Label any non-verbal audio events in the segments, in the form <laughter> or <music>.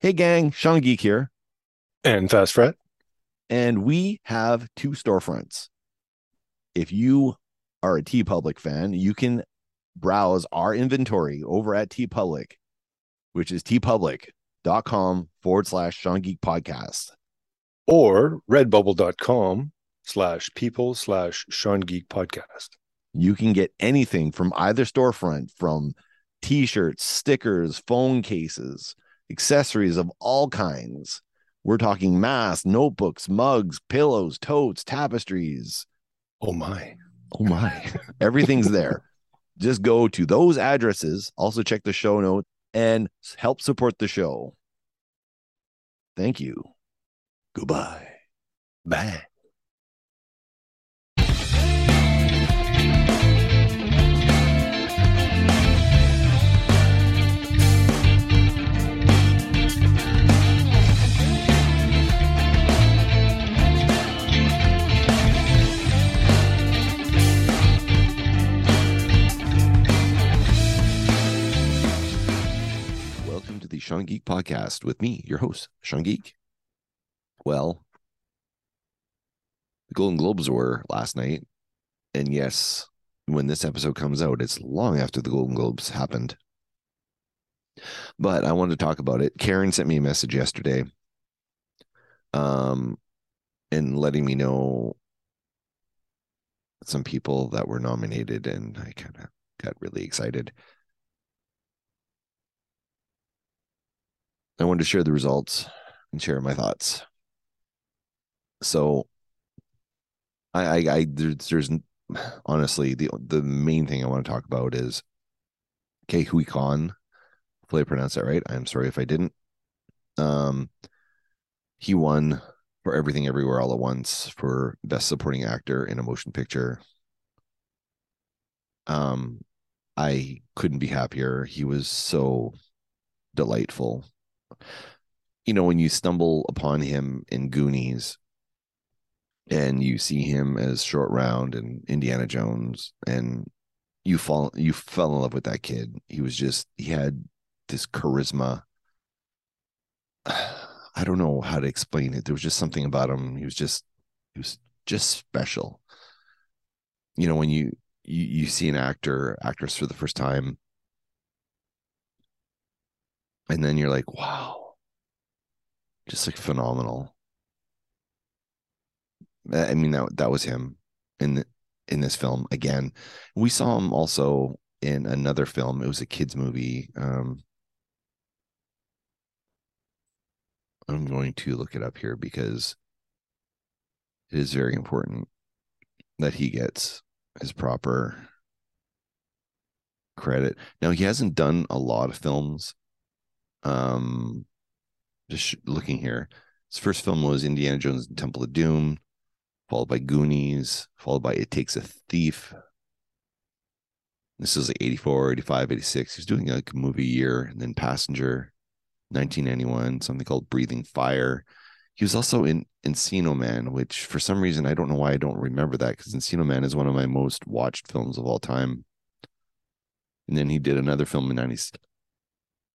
Hey, gang, Sean Geek here. And Fast Fret. And we have two storefronts. If you are a Tee Public fan, you can browse our inventory over at Tee Public, which is teepublic.com forward slash Sean Geek podcast. Or redbubble.com slash people slash Sean Geek podcast. You can get anything from either storefront from t shirts, stickers, phone cases, accessories of all kinds. We're talking masks, notebooks, mugs, pillows, totes, tapestries. Oh my. Oh my. <laughs> Everything's there. Just go to those addresses. Also, check the show notes and help support the show. Thank you. Goodbye. Bye. The Sean Geek podcast with me, your host, Sean Geek. Well, the Golden Globes were last night. And yes, when this episode comes out, it's long after the Golden Globes happened. But I wanted to talk about it. Karen sent me a message yesterday um and letting me know some people that were nominated and I kind of got really excited. I wanted to share the results and share my thoughts. So I I, I there's, there's honestly the the main thing I want to talk about is Ke Huy Quan. Hopefully I pronounced that right. I'm sorry if I didn't. Um he won for everything everywhere all at once for best supporting actor in a motion picture. Um I couldn't be happier. He was so delightful. You know, when you stumble upon him in Goonies, and you see him as short round and indiana jones and you fall you fell in love with that kid he was just he had this charisma. <sighs> I don't know how to explain it. There was just something about him. He was just he was just special. You know when you you, you see an actor actress for the first time and then you're like wow just like phenomenal I mean that that was him in the, in this film again. We saw him also in another film. It was a kids movie. Um, I'm going to look it up here because it is very important that he gets his proper credit. Now he hasn't done a lot of films. Um, just looking here, his first film was Indiana Jones and Temple of Doom followed by Goonies, followed by It Takes a Thief. This is like 84, 85, 86. He's doing like a movie year, and then Passenger, 1991, something called Breathing Fire. He was also in Encino Man, which for some reason I don't know why I don't remember that because Encino Man is one of my most watched films of all time. And then he did another film in 90,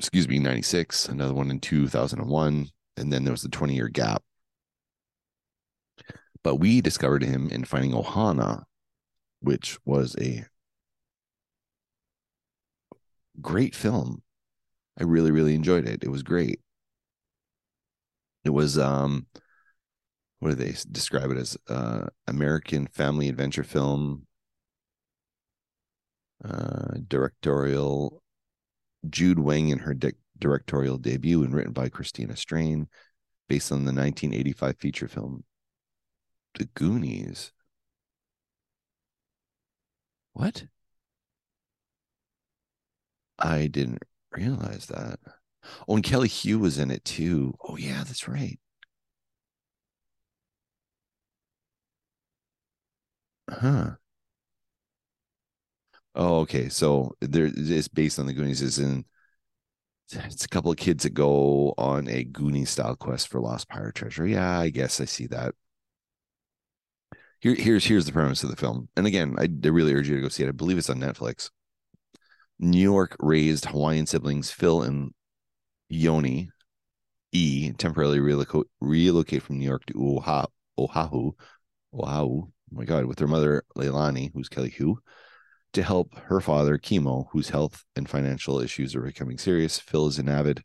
excuse me, 96, another one in 2001. And then there was the 20 year gap. But we discovered him in finding ohana which was a great film. I really really enjoyed it. It was great. It was um what do they describe it as? Uh american family adventure film. Uh directorial jude weng in her di- directorial debut and written by christina strain based on the 1985 feature film the Goonies. What? I didn't realize that. Oh, and Kelly Hu was in it too. Oh, yeah, that's right. Huh. Oh, okay. So there it's based on the Goonies. Is in it's a couple of kids that go on a Goonie style quest for lost pirate treasure. Yeah, I guess I see that. Here, here's here's the premise of the film. And again, I, I really urge you to go see it. I believe it's on Netflix. New York raised Hawaiian siblings Phil and Yoni E temporarily relocate relocate from New York to Oahu, Oahu, Oahu. Oh my God, with their mother Leilani, who's Kelly Hu, to help her father Kimo, whose health and financial issues are becoming serious. Phil is an avid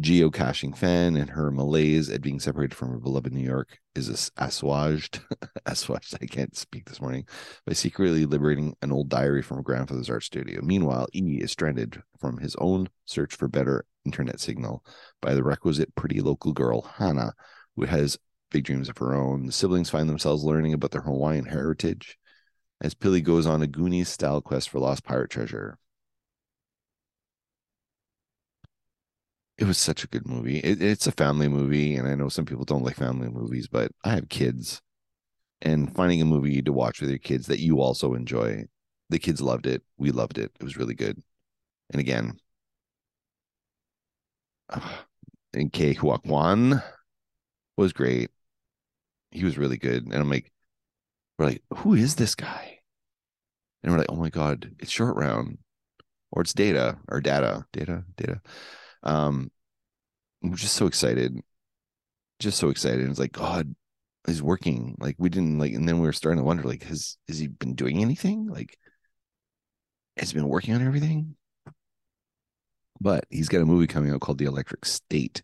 geocaching fan, and her malaise at being separated from her beloved New York is assuaged. <laughs> assuaged. I can't speak this morning by secretly liberating an old diary from her grandfather's art studio. Meanwhile, E is stranded from his own search for better internet signal by the requisite pretty local girl Hannah, who has big dreams of her own. The siblings find themselves learning about their Hawaiian heritage as Billy goes on a Goonies style quest for lost pirate treasure. it was such a good movie. It, it's a family movie, and I know some people don't like family movies, but I have kids, and finding a movie to watch with your kids that you also enjoy. The kids loved it. We loved it. It was really good. And again, and Ke Huy Quan was great. He was really good. And I'm like, we're like, who is this guy? And we're like, oh my God, it's short round or it's data or data, data, data. Um, we're just so excited, just so excited. And it's like God is working. Like we didn't like, and then we were starting to wonder, like, has has he been doing anything? Like, has he been working on everything? But he's got a movie coming out called The Electric State,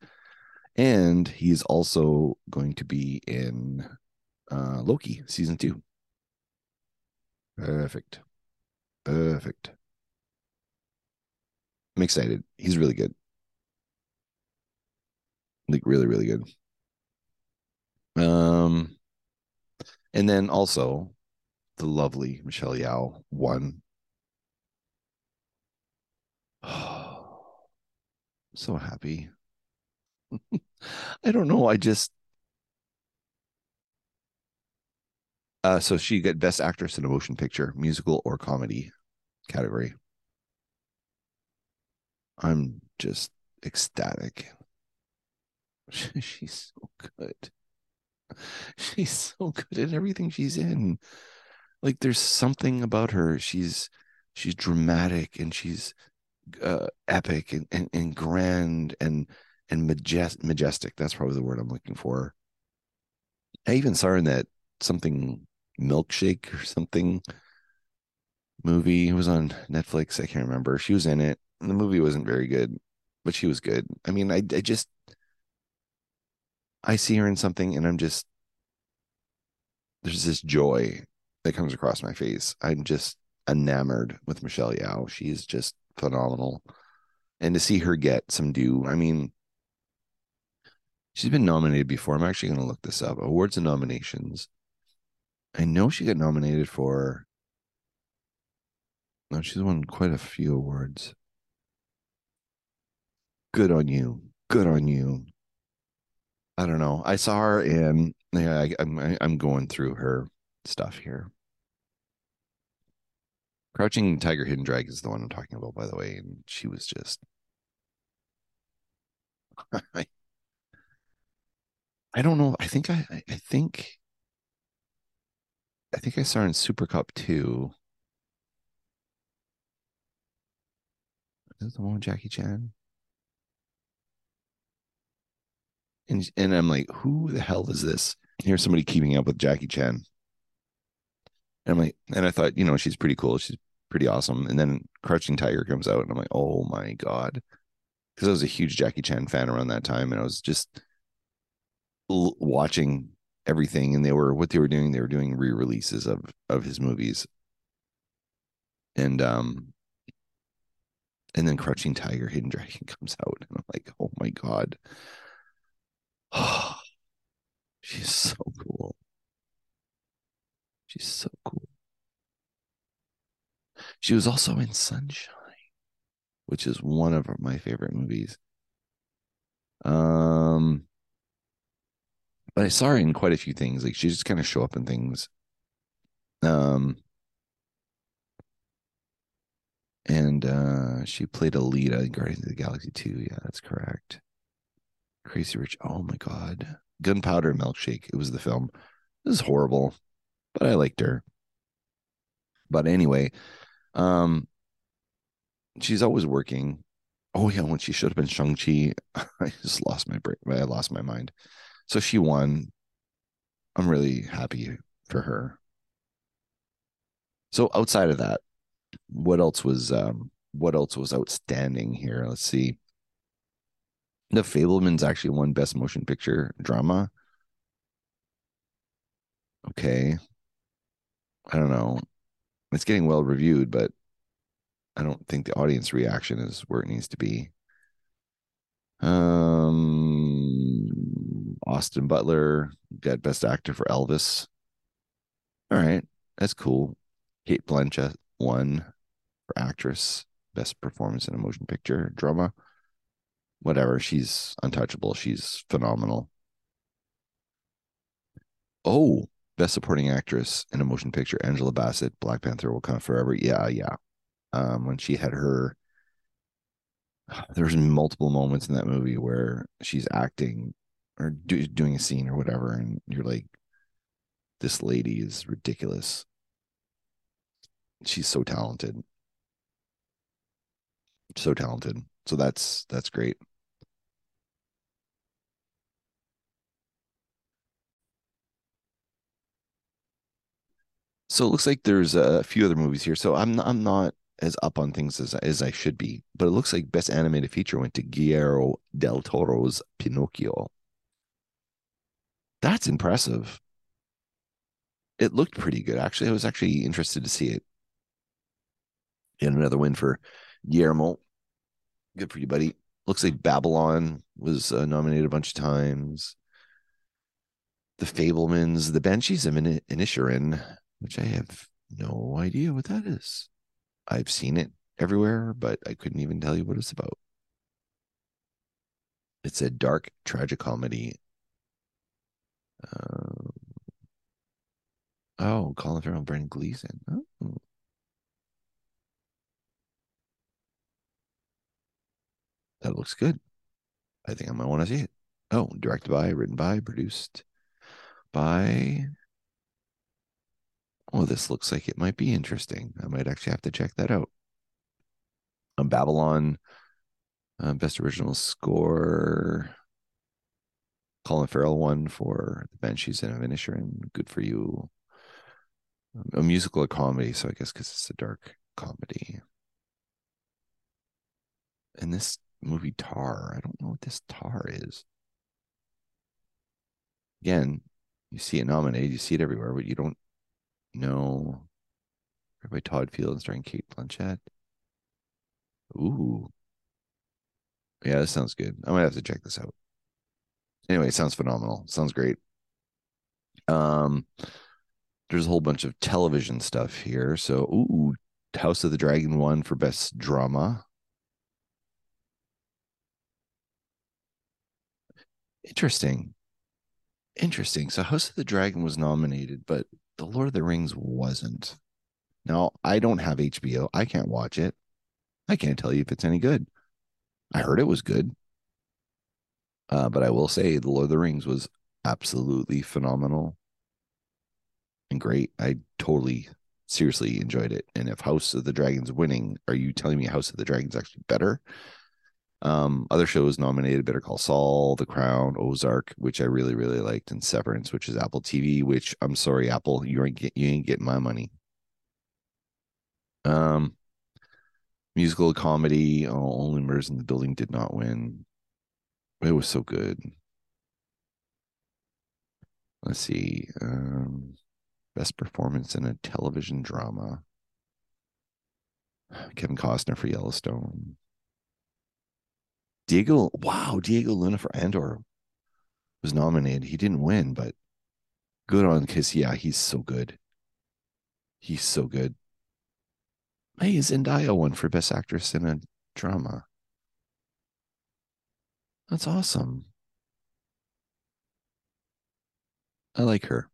and he's also going to be in uh, Loki season two. Perfect. Perfect. I'm excited. He's really good like really really good um and then also the lovely michelle Yeoh won <sighs> so happy <laughs> i don't know i just uh so she got best actress in a motion picture musical or comedy category i'm just ecstatic <laughs> she's so good. She's so good at everything she's in. Like there's something about her. She's she's dramatic and she's uh, epic and, and, and grand and and majest, majestic. That's probably the word I'm looking for. I even saw her in that something milkshake or something movie. It was on Netflix. I can't remember. She was in it. The movie wasn't very good, but she was good. I mean, I I just I see her in something and I'm just there's this joy that comes across my face. I'm just enamored with Michelle Yeoh. She's just phenomenal. And to see her get some due, I mean, she's been nominated before. I'm actually going to look this up. Awards and nominations. I know she got nominated for. No, she's won quite a few awards. Good on you. Good on you. I don't know. I saw her in. Yeah, I, I'm I'm going through her stuff here. Crouching Tiger, Hidden Dragon is the one I'm talking about, by the way, and she was just. <laughs> I, I don't know. I think I I think I think I saw her in Supercop two. Is the one with Jackie Chan? and and I'm like, who the hell is this? Here's somebody keeping up with Jackie Chan. And I'm like, and I thought, you know, she's pretty cool. She's pretty awesome. And then Crouching Tiger comes out, and I'm like, oh my god, because I was a huge Jackie Chan fan around that time, and I was just l- watching everything. And they were what they were doing. They were doing re-releases of of his movies, and um, and then Crouching Tiger, Hidden Dragon <laughs> comes out, and I'm like, oh my god. <sighs> She's so cool. She's so cool. She was also in Sunshine, which is one of my favorite movies. Um, but I saw her in quite a few things. Like she just kind of show up in things. Um, and uh, she played Aleta in Guardians of the Galaxy 2. Yeah, that's correct. Crazy Rich. Oh my god. Gunpowder Milkshake. It was the film. This is horrible, but I liked her. But anyway, um, she's always working. Oh yeah, when she should have been Shang Chi, <laughs> I just lost my brain. I lost my mind. So she won. I'm really happy for her. So outside of that, what else was um what else was outstanding here? Let's see. The Fabelmans actually won Best Motion Picture Drama. Okay. I don't know. It's getting well reviewed, but I don't think the audience reaction is where it needs to be. Um, Austin Butler got Best Actor for Elvis. All right, that's cool. Cate Blanchett won for actress, best performance in a motion picture drama. Whatever, she's untouchable. She's phenomenal. Oh, best supporting actress in a motion picture, Angela Bassett, Black Panther, Wakanda Forever. Yeah, yeah. Um, when she had her, <sighs> there's multiple moments in that movie where she's acting or do, doing a scene or whatever, and you're like, this lady is ridiculous. She's so talented. So talented. So that's that's great. So it looks like there's a few other movies here. So I'm not, I'm not as up on things as as I should be, but it looks like best animated feature went to Guillermo del Toro's Pinocchio. That's impressive. It looked pretty good actually. I was actually interested to see it. And another win for Guillermo. Good for you, buddy. Looks like Babylon was uh, nominated a bunch of times. The Fabelmans, The Banshees of In- Inisherin, which I have no idea what that is. I've seen it everywhere, but I couldn't even tell you what it's about. It's a dark tragic Um, oh, Colin Farrell, Brendan Gleeson. Oh. That looks good. I think I might want to see it. Oh, directed by, written by, produced by. Oh, this looks like it might be interesting. I might actually have to check that out. Um, Babylon, uh, best original score. Colin Farrell won for The Banshees and Inisherin. Good for you. Um, a musical or comedy, so I guess because it's a dark comedy. And this movie Tar, I don't know what this Tar is. Again, you see it nominated, you see it everywhere, but you don't know. By Todd Field and starring Cate Blanchett. Ooh. Yeah, this sounds good. I might have to check this out. Anyway, sounds phenomenal. Sounds great. Um, there's a whole bunch of television stuff here. So, ooh, House of the Dragon won for best drama. Interesting. Interesting. So, House of the Dragon was nominated, but The Lord of the Rings wasn't. Now, I don't have HBO. I can't watch it. I can't tell you if it's any good. I heard it was good. Uh, but I will say The Lord of the Rings was absolutely phenomenal and great. I totally seriously enjoyed it. And if House of the Dragons winning, are you telling me House of the Dragons actually better? Um, other shows nominated Better Call Saul, The Crown, Ozark, which I really, really liked, and Severance, which is Apple TV, which I'm sorry, Apple, you ain't get you ain't getting my money. Um musical comedy, Only Murders in the Building did not win. It was so good. Let's see. Um, best performance in a television drama. Kevin Costner for Yellowstone. Diego, wow, Diego Luna for Andor was nominated. He didn't win, but good on because yeah, he's so good. He's so good. Hey, Zendaya won for Best Actress in a Drama. That's awesome. I like her.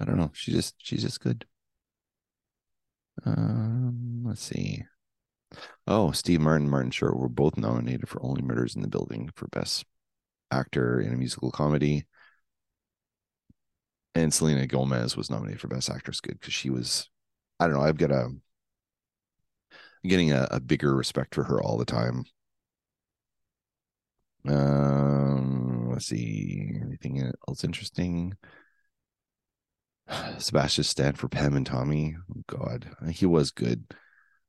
I don't know. She just she's just good. Um, let's see. Oh, Steve Martin, Martin Short were both nominated for Only Murders in the Building for Best Actor in a Musical Comedy. And Selena Gomez was nominated for Best Actress. Good because she was, I don't know, I've got a getting a, a bigger respect for her all the time. Um, let's see. Anything else interesting? <sighs> Sebastian Stan for Pam and Tommy. Oh, God, he was good.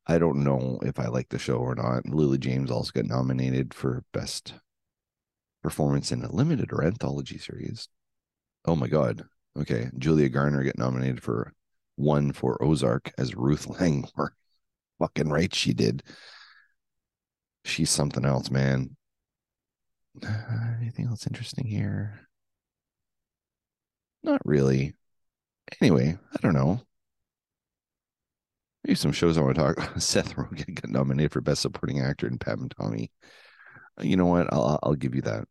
I don't know if I like the show or not. Lily James also got nominated for best performance in a limited or anthology series. Oh my God. Okay. Julia Garner get nominated for one for Ozark as Ruth <laughs> Langmore. Fucking right, she did. She's something else, man. <sighs> Anything else interesting here? Not really. Anyway, I don't know. Maybe some shows I want to talk. <laughs> Seth Rogen got nominated for Best Supporting Actor in Pam and Tommy. Uh, you know what? I'll I'll give you that.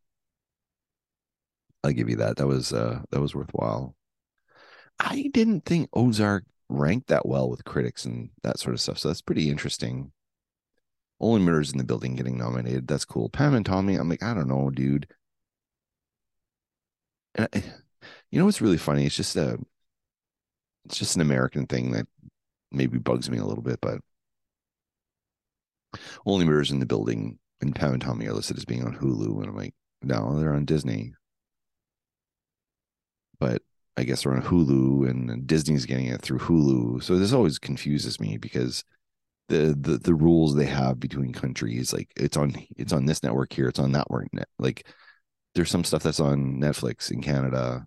I'll give you that. That was uh that was worthwhile. I didn't think Ozark ranked that well with critics and that sort of stuff. So that's pretty interesting. Only Murders in the Building getting nominated. That's cool. Pam and Tommy, I'm like, I don't know, dude. And I, you know what's really funny? It's just a, it's just an American thing that maybe bugs me a little bit, but Only Murders in the Building and Pam and Tommy are listed as being on Hulu, and I'm like, no, they're on Disney. But I guess they're on Hulu, and Disney's getting it through Hulu. So this always confuses me because the the the rules they have between countries, like it's on it's on this network here, it's on that network. Like there's some stuff that's on Netflix in Canada,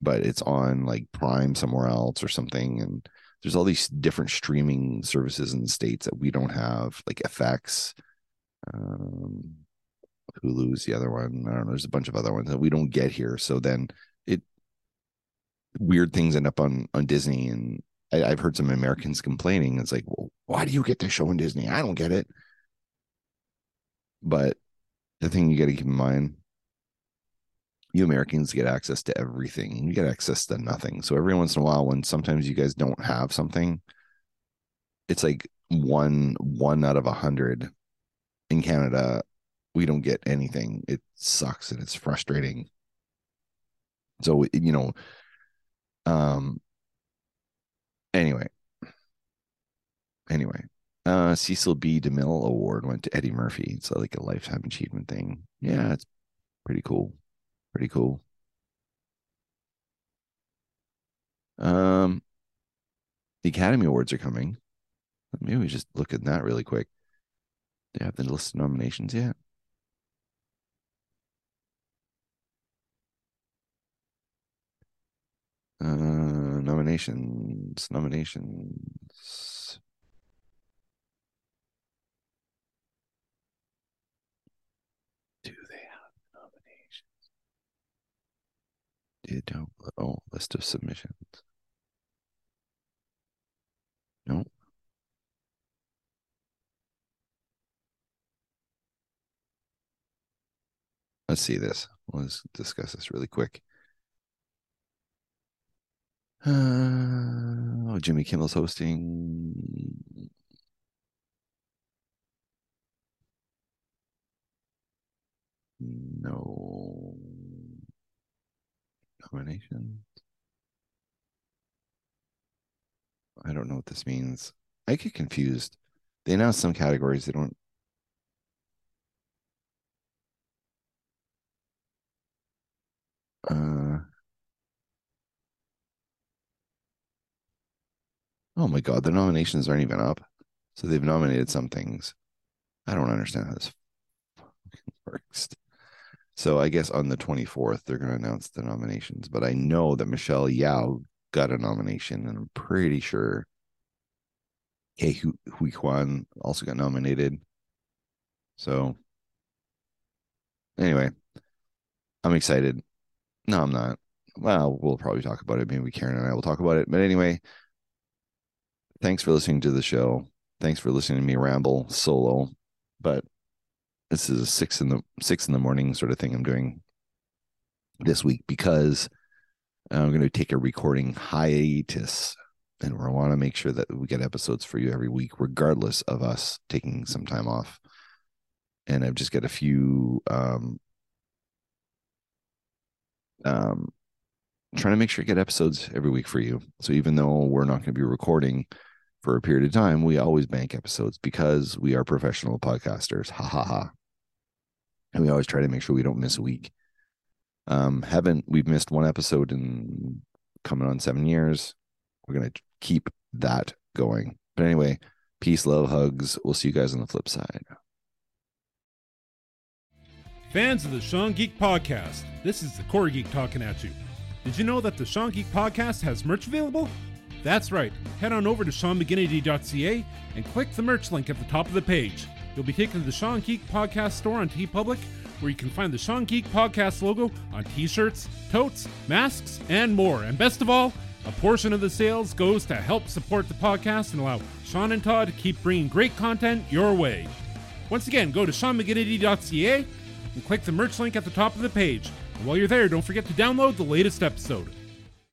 but it's on like Prime somewhere else or something, and there's all these different streaming services in the states that we don't have, like FX. Um, Hulu's the other one. I don't know. There's a bunch of other ones that we don't get here. So then it weird things end up on on Disney, and I, have heard some Americans complaining. It's like, well, why do you get this show in Disney? I don't get it. But the thing you got to keep in mind, you Americans get access to everything. You get access to nothing. So every once in a while, when sometimes you guys don't have something, it's like one one out of a hundred in Canada we don't get anything. It sucks and it's frustrating. So you know, um. Anyway, anyway, uh, Cecil B. DeMille Award went to Eddie Murphy. It's like a lifetime achievement thing. Yeah, it's pretty cool. Pretty cool. Um, the Academy Awards are coming. Maybe we just look at that really quick. They have the list of nominations yet? Uh, nominations, nominations. Do they have nominations? Did don't oh list of submissions. No. Let's see this. Let's discuss this really quick. Uh, oh, Jimmy Kimmel's hosting. No nomination. I don't know what this means. I get confused. They announce some categories. They don't. Uh, Oh my God, the nominations aren't even up. So they've nominated some things. I don't understand how this <laughs> works. So I guess on the 24th, they're going to announce the nominations. But I know that Michelle Yeoh got a nomination, and I'm pretty sure Ke Huy Quan also got nominated. So anyway, I'm excited. No, I'm not. Well, we'll probably talk about it. Maybe Karen and I will talk about it. But anyway, thanks for listening to the show. Thanks for listening to me ramble solo. But this is a six in the six in the morning sort of thing I'm doing this week because I'm going to take a recording hiatus and we want to make sure that we get episodes for you every week, regardless of us taking some time off. And I've just got a few um, um, trying to make sure I get episodes every week for you. So even though we're not going to be recording, for a period of time, we always bank episodes because we are professional podcasters. Ha ha ha. And we always try to make sure we don't miss a week. Um, haven't we've missed one episode in coming on seven years. We're gonna keep that going. But anyway, peace, love, hugs. We'll see you guys on the flip side. Fans of the Sean Geek Podcast, this is the Core Geek talking at you. Did you know that the Sean Geek Podcast has merch available? That's right. Head on over to SeanMcGinity.ca and click the merch link at the top of the page. You'll be taken to the Sean Geek Podcast store on TeePublic, where you can find the Sean Geek Podcast logo on t-shirts, totes, masks, and more. And best of all, a portion of the sales goes to help support the podcast and allow Sean and Todd to keep bringing great content your way. Once again, go to SeanMcGinity.ca and click the merch link at the top of the page. And while you're there, don't forget to download the latest episode.